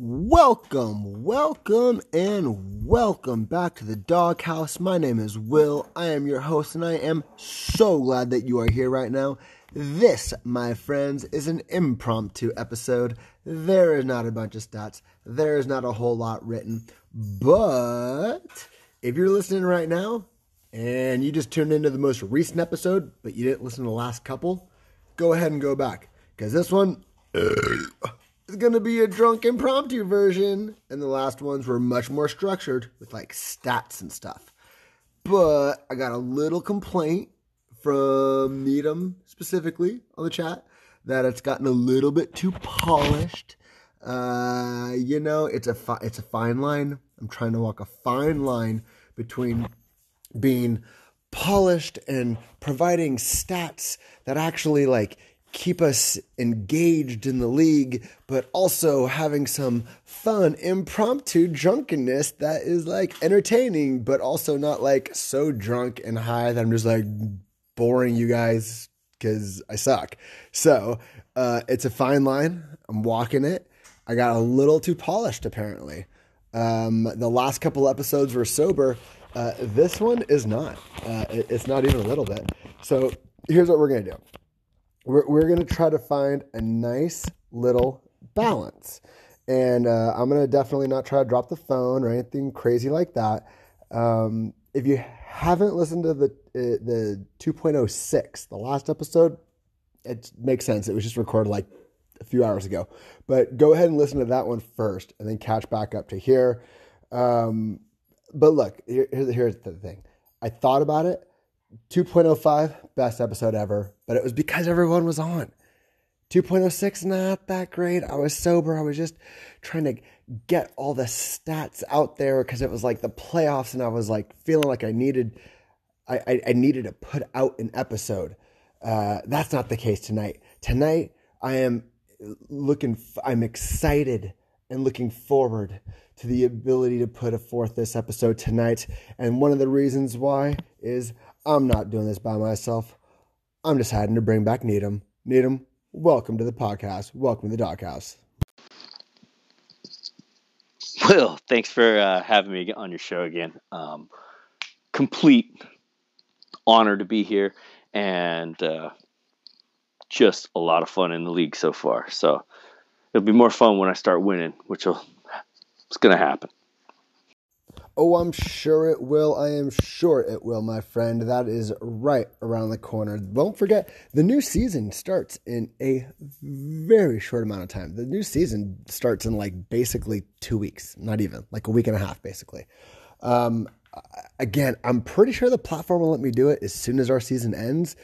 Welcome, welcome, and welcome back to the Doghouse. My name is Will. I am your host, and I am so glad that you are here right now. This, my friends, is an impromptu episode. There is not a bunch of stats, there is not a whole lot written. But if you're listening right now and you just tuned into the most recent episode, but you didn't listen to the last couple, go ahead and go back because this one is going to be a drunk impromptu version, and the last ones were much more structured with like stats and stuff. But I got a little complaint from Needham specifically on the chat that it's gotten a little bit too polished. Uh, you know, it's a fi- it's a fine line. I'm trying to walk a fine line between being polished and providing stats that actually like keep us engaged in the league, but also having some fun, impromptu drunkenness that is like entertaining, but also not like so drunk and high that I'm just like boring you guys because I suck. So uh, it's a fine line. I'm walking it. I got a little too polished apparently. Um, the last couple episodes were sober. Uh, this one is not. Uh, it, it's not even a little bit. So here's what we're gonna do we're, we're going to try to find a nice little balance. And uh, I'm going to definitely not try to drop the phone or anything crazy like that. Um, if you haven't listened to the uh, the 2.06, the last episode, it makes sense. It was just recorded like a few hours ago. But go ahead and listen to that one first and then catch back up to here. Um, but look, here, here's the thing. I thought about it 2.05, best episode ever, but it was because everyone was on. 2.06, not that great. I was sober. I was just trying to get all the stats out there because it was like the playoffs, and I was like feeling like I needed, I, I, I needed to put out an episode. Uh, that's not the case tonight. Tonight, I am looking, I'm excited and looking forward to the ability to put forth this episode tonight. And one of the reasons why is I'm not doing this by myself. I'm deciding to bring back Needham. Needham, welcome to the podcast. Welcome to the Doghouse. Will, thanks for uh, having me on your show again. Um, complete honor to be here and uh, just a lot of fun in the league so far. So it'll be more fun when I start winning, which will it's going to happen. Oh, I'm sure it will. I am sure it will, my friend. That is right around the corner. Don't forget, the new season starts in a very short amount of time. The new season starts in like basically two weeks, not even like a week and a half, basically. Um, again, I'm pretty sure the platform will let me do it as soon as our season ends,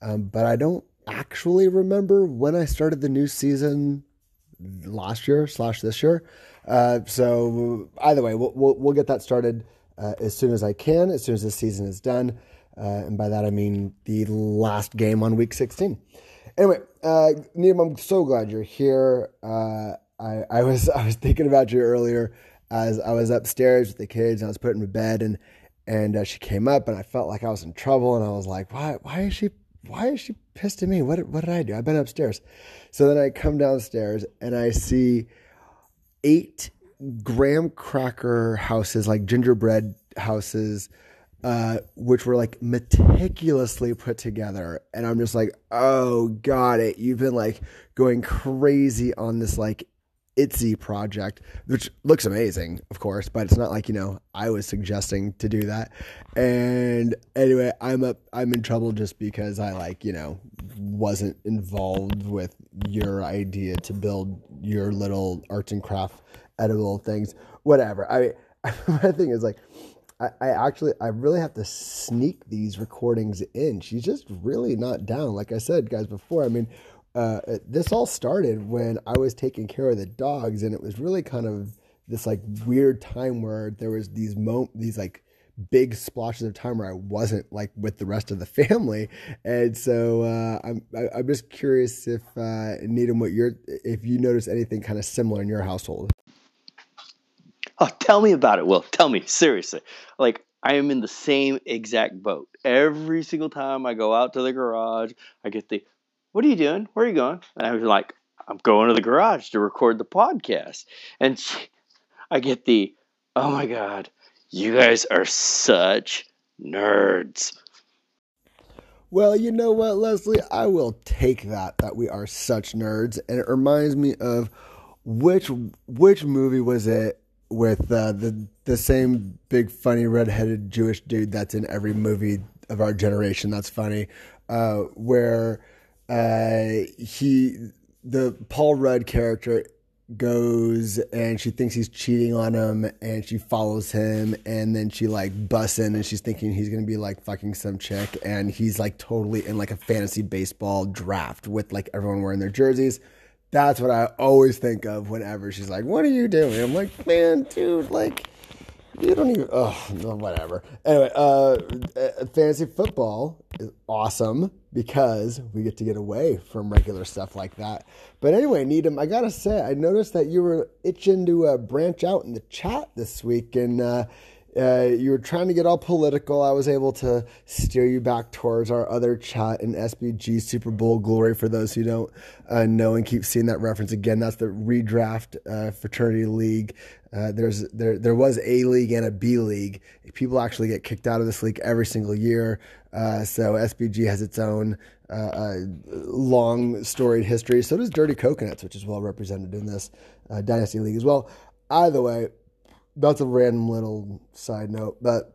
um, but I don't actually remember when I started the new season last year slash this year. Uh, so either way, we'll, we'll, we'll get that started uh, as soon as I can, as soon as this season is done. Uh, and by that I mean the last game on week 16. Anyway, uh, I'm so glad you're here. Uh, I, I was I was thinking about you earlier as I was upstairs with the kids and I was putting to bed and and uh, she came up and I felt like I was in trouble and I was like, why why is she why is she pissed at me? What what did I do? I've been upstairs. So then I come downstairs and I see eight graham cracker houses, like gingerbread houses, uh, which were like meticulously put together. And I'm just like, oh, got it. You've been like going crazy on this like Etsy project, which looks amazing, of course, but it's not like, you know, I was suggesting to do that. And anyway, I'm up I'm in trouble just because I like, you know, wasn't involved with your idea to build your little arts and craft edible things. Whatever. I my thing is like I, I actually I really have to sneak these recordings in. She's just really not down. Like I said, guys, before, I mean uh, this all started when I was taking care of the dogs, and it was really kind of this like weird time where there was these mo these like big splashes of time where I wasn't like with the rest of the family, and so uh, I'm I, am i am just curious if uh, Needham, what you're if you notice anything kind of similar in your household. Oh, tell me about it, Will. Tell me seriously. Like I am in the same exact boat. Every single time I go out to the garage, I get the what are you doing? Where are you going? And I was like, I'm going to the garage to record the podcast. And she, I get the, oh my God, you guys are such nerds. Well, you know what, Leslie? I will take that that we are such nerds, and it reminds me of which which movie was it with uh, the the same big funny redheaded Jewish dude that's in every movie of our generation. That's funny, uh, where uh, he the Paul Rudd character goes and she thinks he's cheating on him and she follows him and then she like busts in and she's thinking he's gonna be like fucking some chick and he's like totally in like a fantasy baseball draft with like everyone wearing their jerseys. That's what I always think of whenever she's like, What are you doing? I'm like, Man, dude, like you don't even oh whatever. Anyway uh, uh fantasy football is awesome because we get to get away from regular stuff like that. But anyway needham i gotta say i noticed that you were itching to uh, branch out in the chat this week and uh, uh, you were trying to get all political. I was able to steer you back towards our other chat in SBG Super Bowl glory. For those who don't uh, know and keep seeing that reference again, that's the redraft uh, fraternity league. Uh, there's there there was a league and a B league. People actually get kicked out of this league every single year. Uh, so SBG has its own uh, long storied history. So does Dirty Coconuts, which is well represented in this Dynasty League as well. Either way, that's a random little side note, but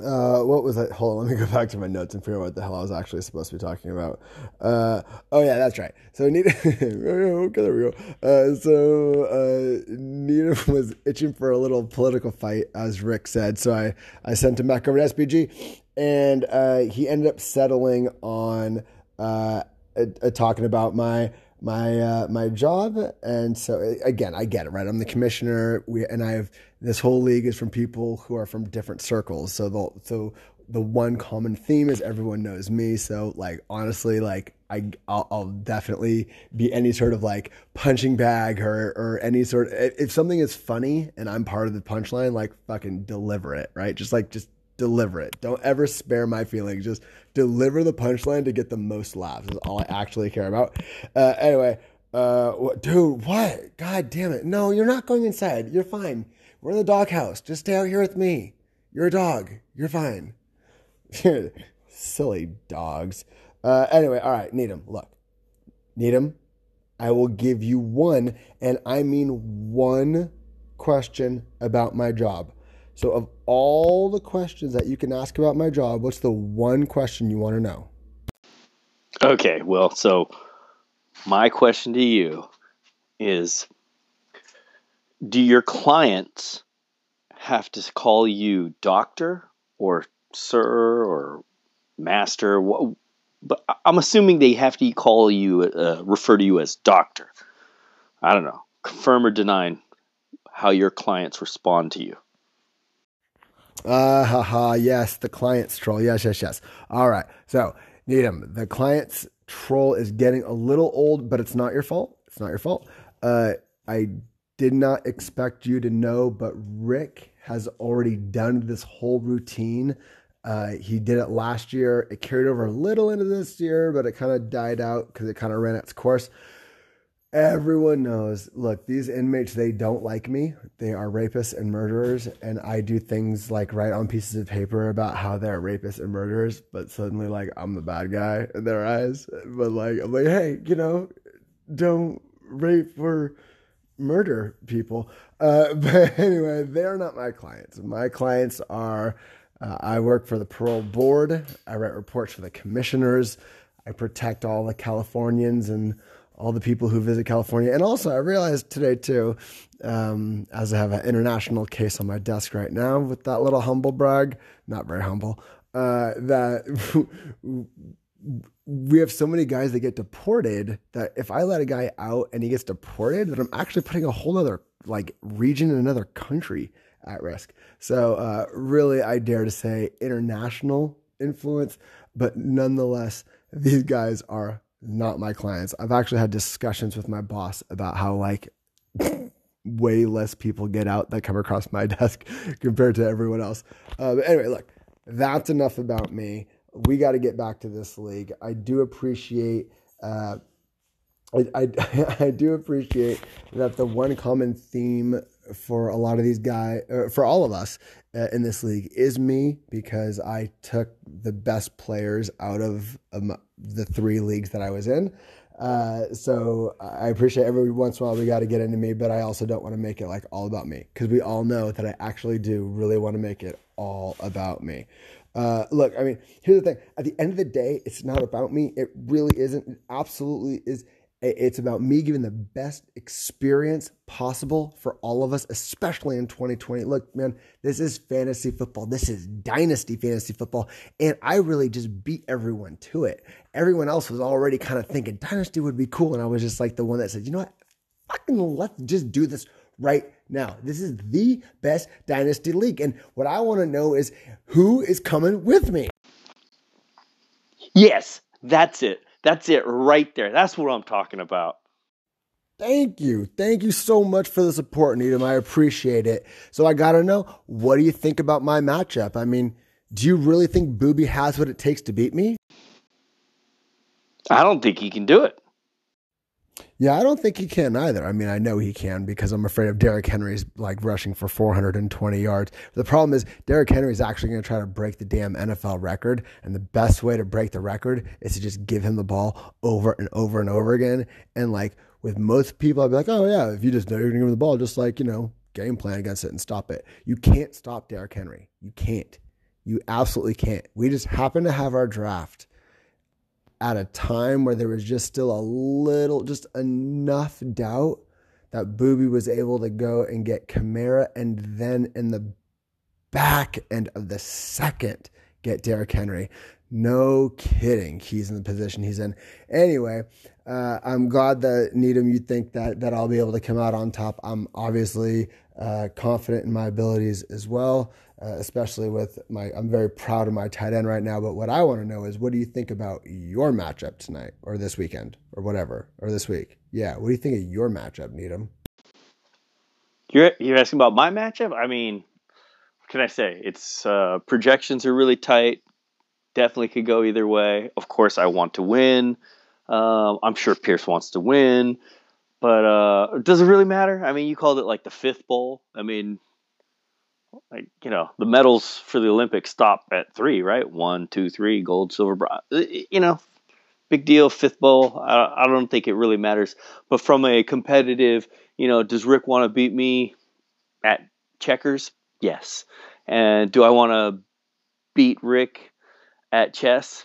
uh, what was that? Hold on, let me go back to my notes and figure out what the hell I was actually supposed to be talking about. Uh, oh yeah, that's right. So Nita, okay, there we go. Uh, so uh, Nita was itching for a little political fight, as Rick said. So I I sent him back over to SBG, and uh, he ended up settling on uh, talking about my my uh, my job. And so again, I get it, right? I'm the commissioner, we, and I have this whole league is from people who are from different circles. So the so the one common theme is everyone knows me. So like honestly, like I I'll, I'll, definitely be any sort of like punching bag or or any sort. Of, if something is funny and I'm part of the punchline, like fucking deliver it, right? Just like just deliver it. Don't ever spare my feelings. Just deliver the punchline to get the most laughs. Is all I actually care about. Uh, anyway, uh, dude, what? God damn it! No, you're not going inside. You're fine. We're in the doghouse. Just stay out here with me. You're a dog. You're fine. Silly dogs. Uh, anyway, all right, Needham, look. Needham, I will give you one, and I mean one question about my job. So, of all the questions that you can ask about my job, what's the one question you want to know? Okay, well, so my question to you is Do your clients have to call you doctor or sir or master? But I'm assuming they have to call you, uh, refer to you as doctor. I don't know. Confirm or deny how your clients respond to you. Ah, uh, ha, ha, yes, the client's troll. Yes, yes, yes. All right. So, Needham, the client's troll is getting a little old, but it's not your fault. It's not your fault. Uh, I did not expect you to know, but Rick has already done this whole routine. Uh, he did it last year. It carried over a little into this year, but it kind of died out because it kind of ran its course. Everyone knows, look, these inmates, they don't like me. They are rapists and murderers. And I do things like write on pieces of paper about how they're rapists and murderers, but suddenly, like, I'm the bad guy in their eyes. But, like, I'm like, hey, you know, don't rape or murder people. Uh, but anyway, they're not my clients. My clients are uh, I work for the parole board, I write reports for the commissioners, I protect all the Californians and all the people who visit California. And also, I realized today too, um, as I have an international case on my desk right now with that little humble brag, not very humble, uh, that we have so many guys that get deported that if I let a guy out and he gets deported, that I'm actually putting a whole other like region in another country at risk. So, uh, really, I dare to say international influence, but nonetheless, these guys are not my clients. I've actually had discussions with my boss about how like way less people get out that come across my desk compared to everyone else. Uh, but anyway, look, that's enough about me. We got to get back to this league. I do appreciate uh, I, I, I do appreciate that the one common theme for a lot of these guys, for all of us uh, in this league, is me because I took the best players out of um, the three leagues that I was in. Uh, so I appreciate every once in a while we got to get into me, but I also don't want to make it like all about me because we all know that I actually do really want to make it all about me. Uh, look, I mean, here's the thing. At the end of the day, it's not about me. It really isn't. It absolutely is it's about me giving the best experience possible for all of us, especially in 2020. Look, man, this is fantasy football. This is dynasty fantasy football. And I really just beat everyone to it. Everyone else was already kind of thinking dynasty would be cool. And I was just like the one that said, you know what? Fucking let's just do this right now. This is the best dynasty league. And what I want to know is who is coming with me? Yes, that's it. That's it right there. That's what I'm talking about. Thank you. Thank you so much for the support, Needham. I appreciate it. So I got to know, what do you think about my matchup? I mean, do you really think Booby has what it takes to beat me? I don't think he can do it. Yeah, I don't think he can either. I mean, I know he can because I'm afraid of Derrick Henry's like rushing for 420 yards. The problem is Derrick Henry's actually going to try to break the damn NFL record, and the best way to break the record is to just give him the ball over and over and over again. And like with most people, I'd be like, oh yeah, if you just know you're going to give him the ball, just like you know, game plan against it and stop it. You can't stop Derrick Henry. You can't. You absolutely can't. We just happen to have our draft at a time where there was just still a little, just enough doubt that Booby was able to go and get Kamara and then in the back end of the second get Derrick Henry. No kidding. He's in the position he's in. Anyway, uh, I'm glad that Needham, you think that that I'll be able to come out on top. I'm obviously uh, confident in my abilities as well uh, especially with my. I'm very proud of my tight end right now. But what I want to know is, what do you think about your matchup tonight, or this weekend, or whatever, or this week? Yeah, what do you think of your matchup, Needham? You're you're asking about my matchup. I mean, what can I say? It's uh, projections are really tight. Definitely could go either way. Of course, I want to win. Uh, I'm sure Pierce wants to win, but uh, does it really matter? I mean, you called it like the fifth bowl. I mean, like you know the medals for the Olympics stop at three, right? One, two, three, gold, silver, bronze. You know, big deal. Fifth bowl. I, I don't think it really matters. But from a competitive, you know, does Rick want to beat me at checkers? Yes. And do I want to beat Rick at chess?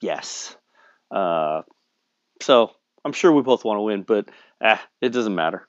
Yes. Uh, so I'm sure we both want to win, but eh, it doesn't matter.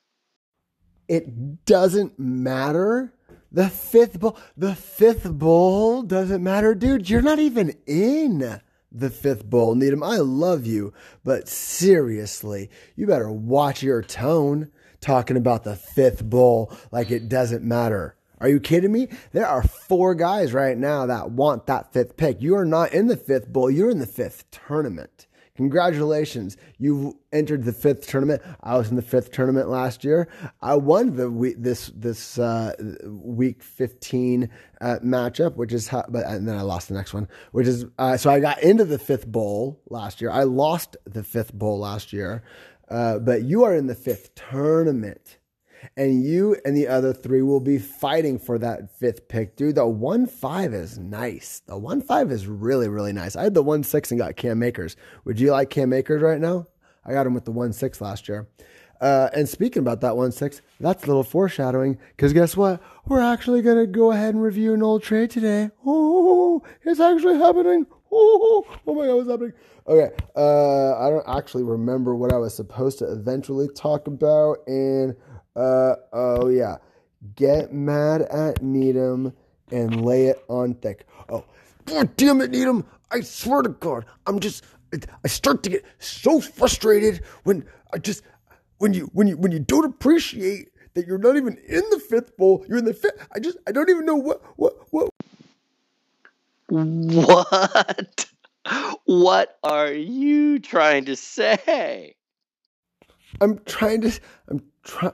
It doesn't matter the fifth bowl, the fifth bowl doesn't matter, dude. You're not even in the fifth bowl, Needham. I love you, but seriously, you better watch your tone talking about the fifth bowl like it doesn't matter. Are you kidding me? There are four guys right now that want that fifth pick. You are not in the fifth bowl, you're in the fifth tournament. Congratulations. You entered the fifth tournament. I was in the fifth tournament last year. I won the week, this this uh, week 15 uh, matchup, which is how, but and then I lost the next one, which is uh, so I got into the fifth bowl last year. I lost the fifth bowl last year, uh, but you are in the fifth tournament and you and the other three will be fighting for that fifth pick. Dude, the one five is nice. The one five is really, really nice. I had the one six and got Cam Akers. Would you like Cam Akers right now? I got him with the one six last year. Uh, and speaking about that one six, that's a little foreshadowing because guess what? We're actually gonna go ahead and review an old trade today. Oh, it's actually happening. Oh, oh my god, what's happening? Okay, uh, I don't actually remember what I was supposed to eventually talk about, and uh, oh yeah. Get mad at Needham and lay it on thick. Oh, God damn it, Needham. I swear to God, I'm just, I start to get so frustrated when I just, when you, when you, when you don't appreciate that you're not even in the fifth bowl, you're in the fifth. I just, I don't even know what, what, what. What? What are you trying to say? I'm trying to, I'm trying.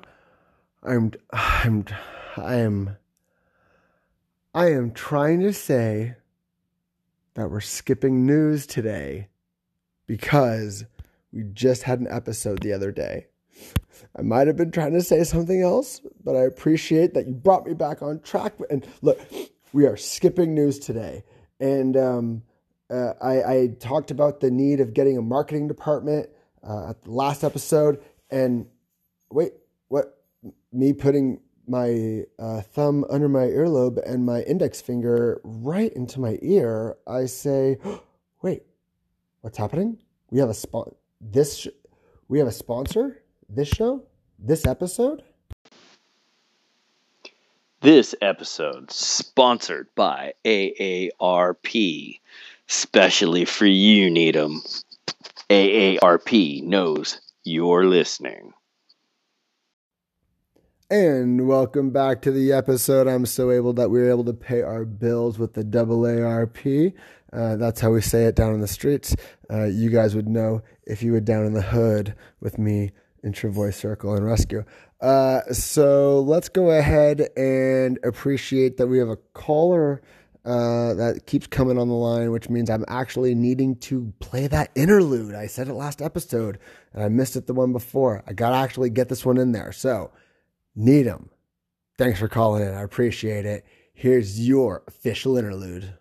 I'm I'm I am I am trying to say that we're skipping news today because We just had an episode the other day. I might have been trying to say something else, but I appreciate that you brought me back on track. And look, we are skipping news today. And um, uh, I, I, talked about the need of getting a marketing department uh, at the last episode. And wait, what? Me putting my uh, thumb under my earlobe and my index finger right into my ear, I say, "Wait, what's happening? We have a spot. This sh- we have a sponsor. This show, this episode." This episode sponsored by AARP, specially for you, Needham. AARP knows you're listening. And welcome back to the episode. I'm so able that we were able to pay our bills with the AARP. Uh, that's how we say it down in the streets. Uh, you guys would know if you were down in the hood with me in Circle and Rescue. Uh, so let's go ahead and appreciate that we have a caller uh, that keeps coming on the line, which means I'm actually needing to play that interlude. I said it last episode and I missed it the one before. I got to actually get this one in there. So, Needham, thanks for calling in. I appreciate it. Here's your official interlude.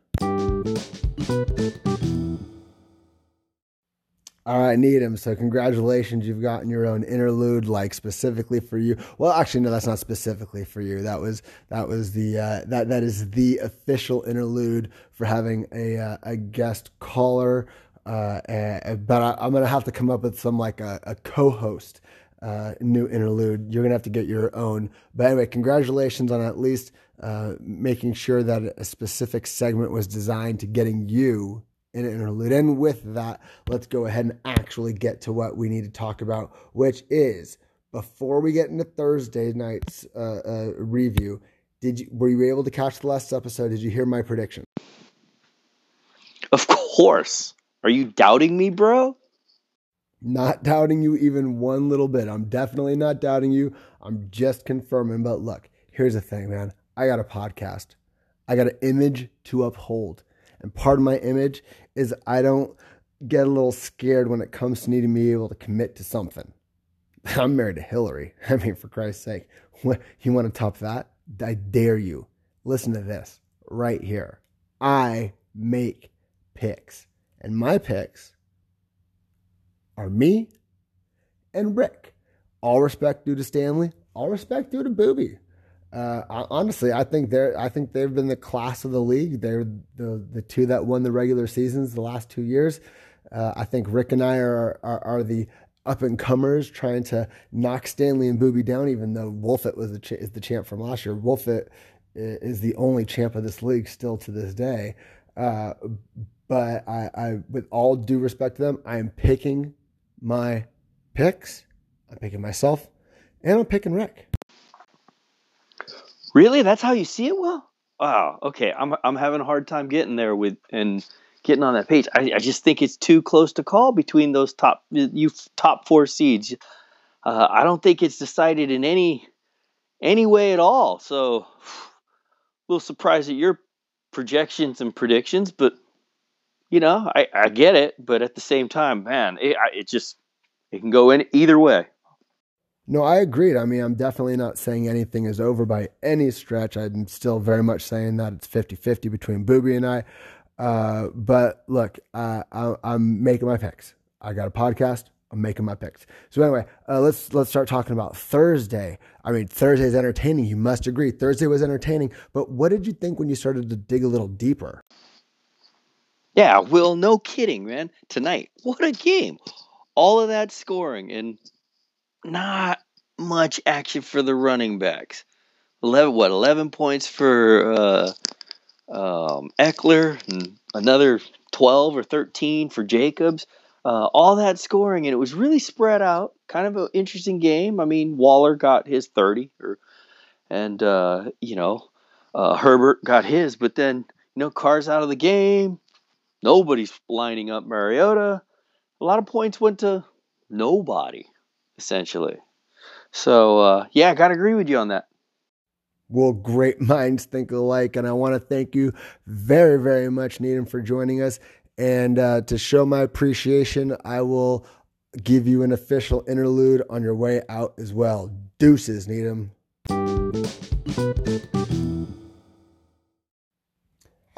All right, Needham. So congratulations, you've gotten your own interlude, like specifically for you. Well, actually, no, that's not specifically for you. That was that was the uh, that that is the official interlude for having a uh, a guest caller. Uh, but I, am gonna have to come up with some like a, a co-host uh, new interlude. You're gonna have to get your own. But anyway, congratulations on at least uh, making sure that a specific segment was designed to getting you an interlude. And with that, let's go ahead and actually get to what we need to talk about, which is before we get into Thursday night's uh, uh, review. Did you were you able to catch the last episode? Did you hear my prediction? Of course. Are you doubting me, bro? Not doubting you even one little bit. I'm definitely not doubting you. I'm just confirming. But look, here's the thing, man. I got a podcast. I got an image to uphold. And part of my image is I don't get a little scared when it comes to needing to be able to commit to something. I'm married to Hillary. I mean, for Christ's sake, you want to top that? I dare you. Listen to this right here. I make picks, and my picks are me and Rick. All respect due to Stanley. All respect due to Booby. Uh, honestly, I think they're. I think they've been the class of the league. They're the the two that won the regular seasons the last two years. Uh, I think Rick and I are are, are the up and comers trying to knock Stanley and Booby down. Even though Wolfett was the is the champ from last year, Wolfett is the only champ of this league still to this day. Uh, but I, I, with all due respect to them, I am picking my picks. I'm picking myself, and I'm picking Rick. Really? That's how you see it? Well, wow. Okay, I'm I'm having a hard time getting there with and getting on that page. I, I just think it's too close to call between those top you top four seeds. Uh, I don't think it's decided in any any way at all. So, a little surprised at your projections and predictions, but you know, I, I get it. But at the same time, man, it, it just it can go in either way. No, I agreed. I mean, I'm definitely not saying anything is over by any stretch. I'm still very much saying that it's 50 50 between Booby and I. Uh, but look, uh, I, am making my picks. I got a podcast. I'm making my picks. So anyway, uh, let's let's start talking about Thursday. I mean, Thursday is entertaining. You must agree. Thursday was entertaining. But what did you think when you started to dig a little deeper? Yeah, Will, no kidding, man. Tonight, what a game! All of that scoring and not much action for the running backs. Eleven, what? Eleven points for uh, um, Ekeler, and another twelve or thirteen for Jacobs. Uh, all that scoring, and it was really spread out. Kind of an interesting game. I mean, Waller got his thirty, or and uh, you know, uh, Herbert got his, but then you know, out of the game. Nobody's lining up Mariota. A lot of points went to nobody, essentially. So uh, yeah, I gotta agree with you on that. Well, great minds think alike, and I want to thank you very, very much, Needham, for joining us. And uh, to show my appreciation, I will give you an official interlude on your way out as well. Deuces, Needham.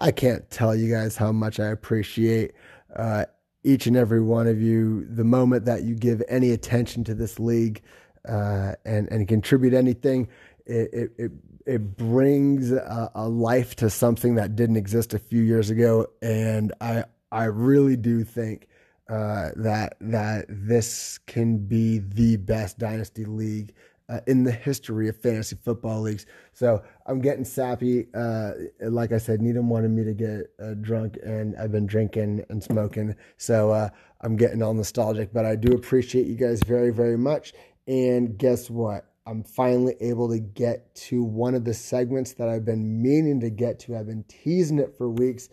I can't tell you guys how much I appreciate uh, each and every one of you. The moment that you give any attention to this league uh, and and contribute anything, it it it, brings a, a life to something that didn't exist a few years ago, and I I really do think uh, that that this can be the best dynasty league uh, in the history of fantasy football leagues. So I'm getting sappy. Uh, like I said, Needham wanted me to get uh, drunk, and I've been drinking and smoking. So uh, I'm getting all nostalgic. But I do appreciate you guys very, very much. And guess what? I'm finally able to get to one of the segments that I've been meaning to get to. I've been teasing it for weeks.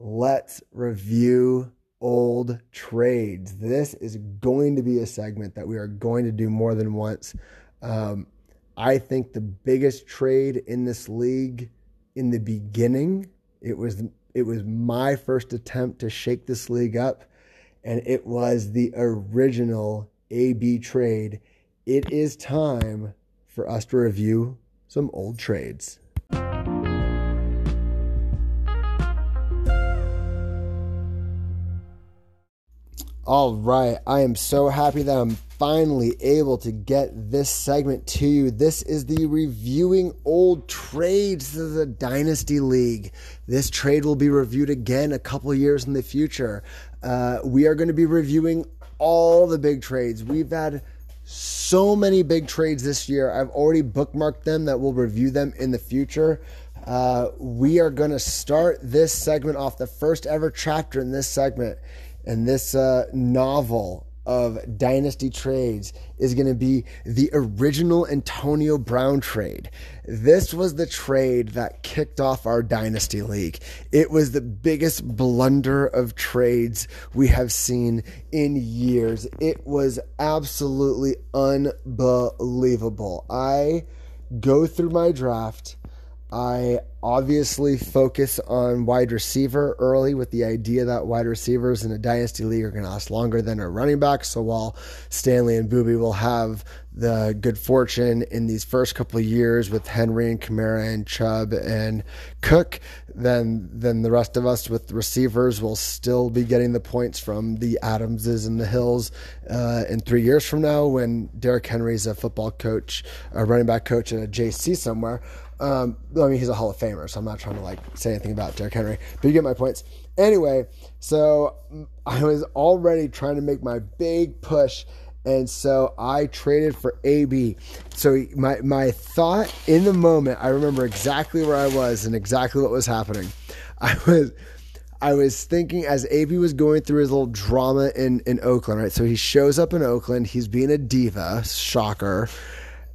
Let's review old trades. This is going to be a segment that we are going to do more than once. Um, I think the biggest trade in this league in the beginning, it was it was my first attempt to shake this league up, and it was the original AB trade. It is time for us to review some old trades. All right. I am so happy that I'm finally able to get this segment to you. This is the reviewing old trades. Is a dynasty league. This trade will be reviewed again a couple years in the future. Uh, we are going to be reviewing all the big trades. We've had so many big trades this year. I've already bookmarked them that we'll review them in the future. Uh, we are going to start this segment off the first ever chapter in this segment and this uh, novel of dynasty trades is going to be the original Antonio Brown trade. This was the trade that kicked off our dynasty league. It was the biggest blunder of trades we have seen in years. It was absolutely unbelievable. I go through my draft I obviously focus on wide receiver early with the idea that wide receivers in a dynasty league are going to last longer than a running back. So while Stanley and Booby will have the good fortune in these first couple of years with Henry and Kamara and Chubb and Cook, then then the rest of us with receivers will still be getting the points from the Adamses and the Hills uh, in three years from now when Derrick Henry's a football coach, a running back coach at a JC somewhere. Um, I mean, he's a Hall of Famer, so I'm not trying to like say anything about Derrick Henry, but you get my points. Anyway, so I was already trying to make my big push, and so I traded for AB. So my my thought in the moment, I remember exactly where I was and exactly what was happening. I was. I was thinking as AB was going through his little drama in, in Oakland, right? So he shows up in Oakland. He's being a diva, shocker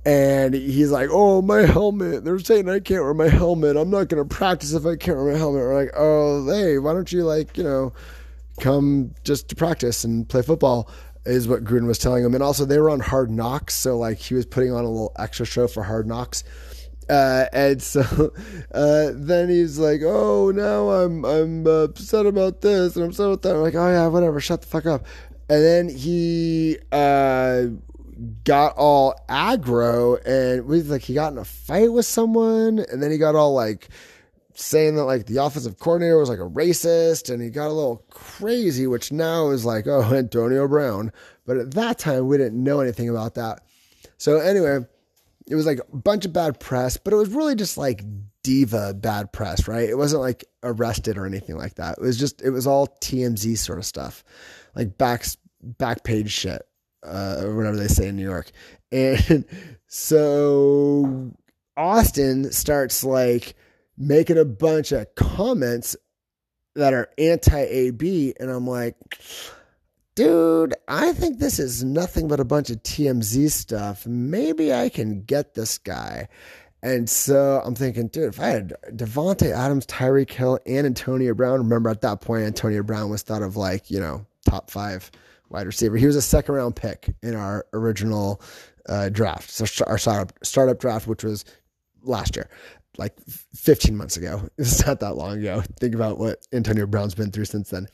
and he's like, "Oh, my helmet! They're saying I can't wear my helmet. I'm not gonna practice if I can't wear my helmet." We're like, "Oh, hey, why don't you like you know come just to practice and play football?" Is what Gruden was telling him, and also they were on Hard Knocks, so like he was putting on a little extra show for Hard Knocks. Uh, and so uh, then he's like, "Oh, now I'm I'm upset about this and I'm upset about that." I'm like, "Oh yeah, whatever. Shut the fuck up." And then he uh, got all aggro and was like he got in a fight with someone and then he got all like saying that like the offensive coordinator was like a racist and he got a little crazy which now is like oh Antonio Brown. But at that time we didn't know anything about that. So anyway it was like a bunch of bad press but it was really just like diva bad press right? It wasn't like arrested or anything like that. It was just it was all TMZ sort of stuff like back back page shit uh, whatever they say in New York. And so Austin starts like making a bunch of comments that are anti AB. And I'm like, dude, I think this is nothing but a bunch of TMZ stuff. Maybe I can get this guy. And so I'm thinking, dude, if I had Davante Adams, Tyreek Hill, and Antonio Brown, remember at that point, Antonio Brown was thought of like, you know, top five wide receiver. He was a second round pick in our original uh, draft, so our startup, startup draft, which was last year, like 15 months ago. It's not that long ago. Think about what Antonio Brown's been through since then.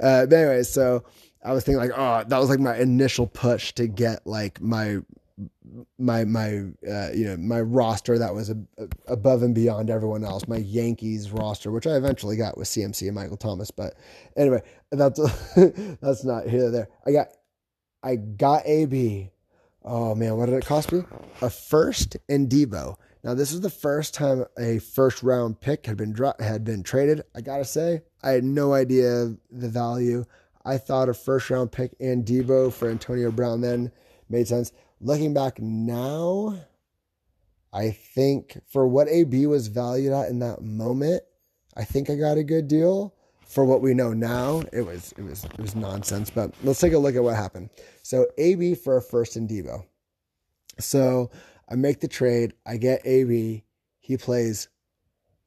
Uh, but anyway, so I was thinking like, oh, that was like my initial push to get like my my my uh, you know my roster that was a, a, above and beyond everyone else. My Yankees roster, which I eventually got with CMC and Michael Thomas. But anyway, that's that's not here or there. I got I got AB. Oh man, what did it cost me? A first and Deebo. Now this is the first time a first round pick had been dro- had been traded. I gotta say, I had no idea the value. I thought a first round pick and Deebo for Antonio Brown then made sense. Looking back now, I think for what AB was valued at in that moment, I think I got a good deal. For what we know now, it was it was it was nonsense. But let's take a look at what happened. So AB for a first in Deebo. So I make the trade. I get AB. He plays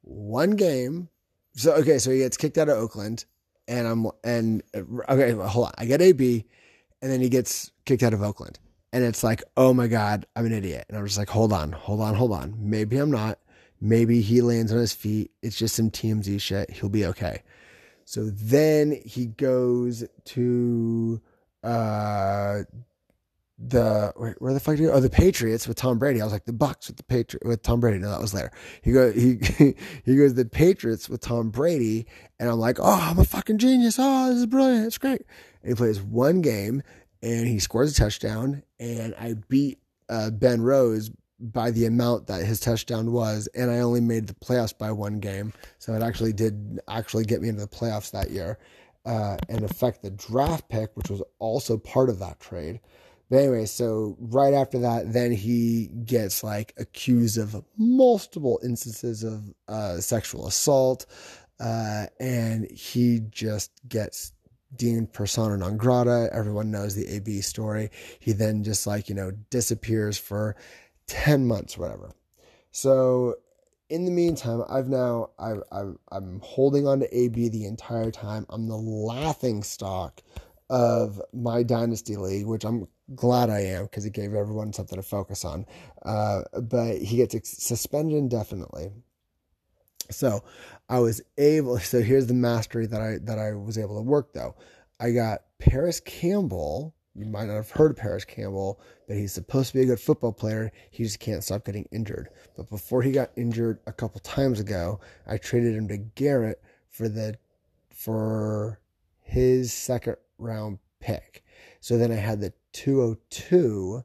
one game. So okay, so he gets kicked out of Oakland, and I'm and okay, hold on. I get AB, and then he gets kicked out of Oakland and it's like, oh my God, I'm an idiot. And I'm just like, hold on, hold on, hold on. Maybe I'm not. Maybe he lands on his feet. It's just some TMZ shit. He'll be okay. So then he goes to uh the where, where the fuck he go? Oh, the Patriots with Tom Brady. I was like the Bucks with the Patriot with Tom Brady. No, that was later. He go he he goes the Patriots with Tom Brady, and I'm like, oh, I'm a fucking genius. Oh, this is brilliant. It's great. And he plays one game and he scores a touchdown, and I beat uh, Ben Rose by the amount that his touchdown was, and I only made the playoffs by one game, so it actually did actually get me into the playoffs that year, uh, and affect the draft pick, which was also part of that trade. But anyway, so right after that, then he gets like accused of multiple instances of uh, sexual assault, uh, and he just gets deemed persona non grata. Everyone knows the AB story. He then just like, you know, disappears for 10 months, whatever. So in the meantime, I've now, I, I, I'm holding on to AB the entire time. I'm the laughing stock of my dynasty league, which I'm glad I am because it gave everyone something to focus on. Uh, but he gets suspended indefinitely. So I was able. So here's the mastery that I that I was able to work though. I got Parris Campbell. You might not have heard of Parris Campbell, but he's supposed to be a good football player. He just can't stop getting injured. But before he got injured a couple times ago, I traded him to Garrett for the for his second round pick. So then I had the 202.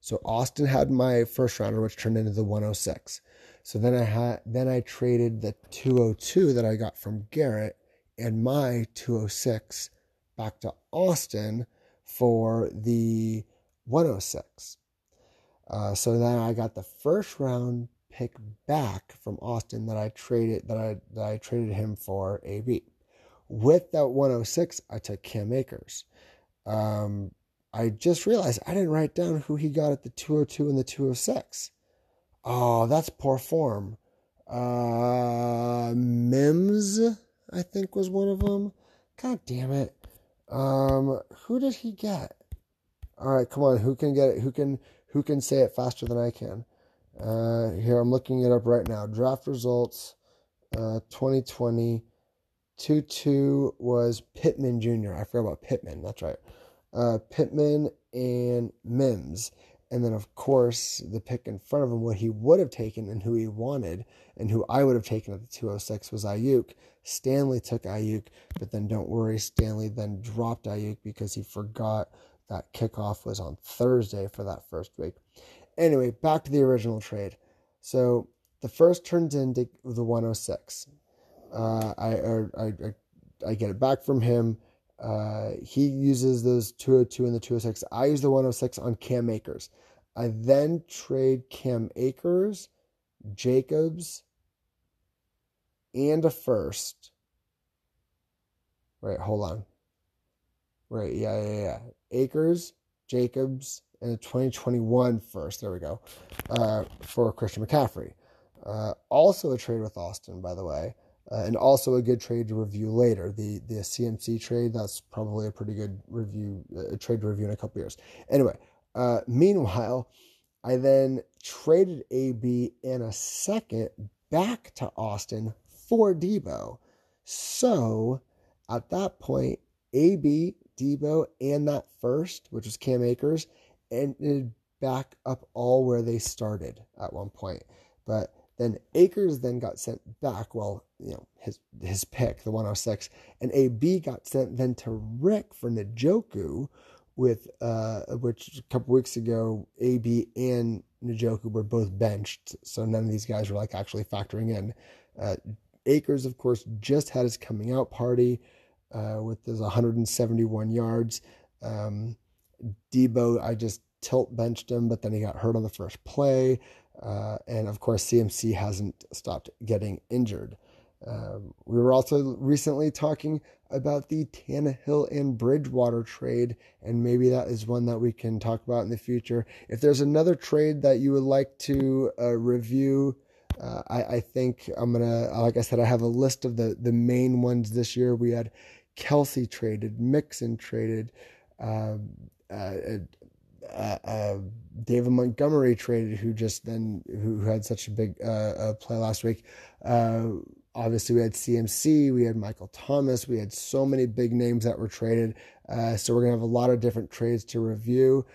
So Austin had my first rounder, which turned into the 106. So then I had then I traded the 202 that I got from Garrett and my 206 back to Austin for the 106. Uh, so then I got the first round pick back from Austin that I traded that I that I traded him for AB. With that 106, I took Cam Akers. Um, I just realized I didn't write down who he got at the 202 and the 206. Oh, that's poor form. Uh, Mims, I think was one of them. God damn it. Um, who did he get? All right, come on. Who can get it? Who can who can say it faster than I can? Uh, here I'm looking it up right now. Draft results, uh, 2020. 2 2 was Pittman Jr. I forgot about Pittman. That's right. Uh, Pittman and Mims. And then, of course, the pick in front of him, what he would have taken and who he wanted, and who I would have taken at the 206 was Aiyuk. Stanley took Aiyuk, but then don't worry, Stanley then dropped Aiyuk because he forgot that kickoff was on Thursday for that first week. Anyway, back to the original trade. So the first turns into the 106. Uh, I, I, I, I get it back from him. Uh, he uses those 202 and the 206. I use the 106 on Cam Akers. I then trade Cam Akers, Jacobs, and a first. Wait, hold on. Right, yeah, yeah, yeah. Akers, Jacobs, and a 2021 first. There we go. Uh, for Christian McCaffrey. Uh, also a trade with Austin, by the way uh, and also a good trade to review later. The the CMC trade that's probably a pretty good review uh, trade to review in a couple years. Anyway, uh, meanwhile, I then traded AB in a second back to Austin for Deebo. So at that point, AB Deebo, and that first, which was Cam Akers, ended back up all where they started at one point. But then Akers then got sent back. Well, you know his his pick, the 106, and AB got sent then to Rick for Njoku, with uh, which a couple weeks ago AB and Njoku were both benched, so none of these guys were like actually factoring in. Uh, Akers, of course, just had his coming out party uh, with his 171 yards. Um, Deebo, I just tilt benched him, but then he got hurt on the first play. Uh, and of course, CMC hasn't stopped getting injured. Um, we were also recently talking about the Tannehill and Bridgewater trade, and maybe that is one that we can talk about in the future. If there's another trade that you would like to uh, review, uh, I, I, think I'm gonna, like I said, I have a list of the the main ones this year. We had Kelce traded, Mixon traded, um, uh, uh, uh, David Montgomery traded, who just then who, had such a big uh, play last week. Uh, obviously, we had CMC, we had Michael Thomas, we had so many big names that were traded. Uh, so we're gonna have a lot of different trades to review.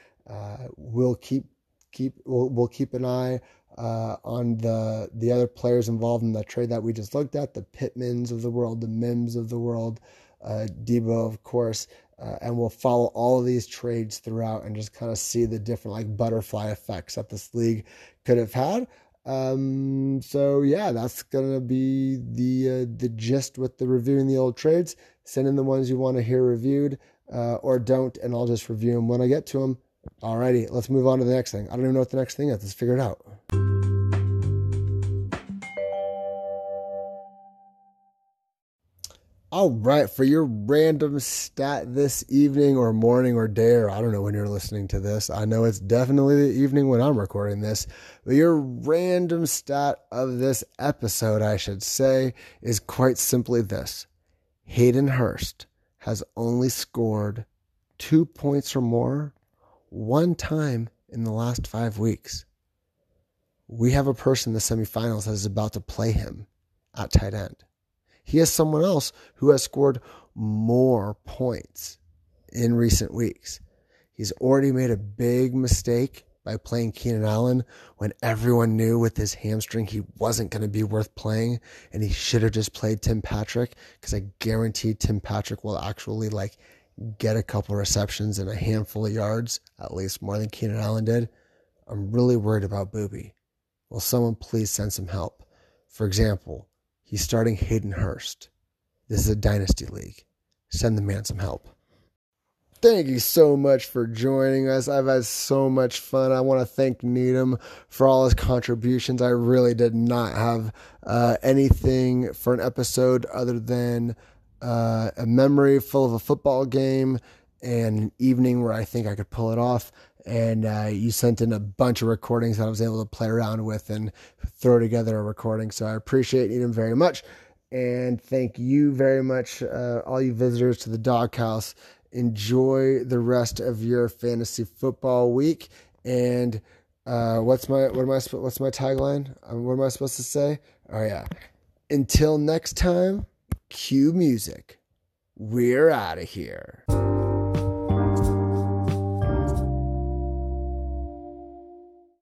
we'll keep keep we'll, we'll keep an eye uh, on the the other players involved in the trade that we just looked at, the Pittmans of the world, the Mims of the world, uh, Deebo, of course, uh, and we'll follow all of these trades throughout and just kind of see the different like butterfly effects that this league could have had. Um, so yeah, that's gonna be the uh, the gist with the reviewing the old trades. Send in the ones you want to hear reviewed, uh, or don't, and I'll just review them when I get to them. Alrighty, let's move on to the next thing. I don't even know what the next thing is. Let's figure it out. All right, for your random stat this evening or morning or day, or I don't know when you're listening to this. I know it's definitely the evening when I'm recording this, but your random stat of this episode, I should say, is quite simply this Hayden Hurst has only scored two points or more one time in the last five weeks. We have a person in the semifinals that is about to play him at tight end. He has someone else who has scored more points in recent weeks. He's already made a big mistake by playing Keenan Allen when everyone knew with his hamstring he wasn't going to be worth playing and he should have just played Tim Patrick because I guarantee Tim Patrick will actually like get a couple receptions and a handful of yards, at least more than Keenan Allen did. I'm really worried about Booby. Will someone please send some help? For example, He's starting Hayden Hurst. This is a dynasty league. Send the man some help. Thank you so much for joining us. I've had so much fun. I want to thank Needham for all his contributions. I really did not have uh, anything for an episode other than uh, a memory full of a football game and an evening where I think I could pull it off and uh, you sent in a bunch of recordings that I was able to play around with and throw together a recording. So I appreciate you very much. And thank you very much, uh, all you visitors to the doghouse. Enjoy the rest of your fantasy football week. And uh, what's my what am I what's my tagline? Um, what am I supposed to say? Oh yeah. Until next time, cue music. We're out of here.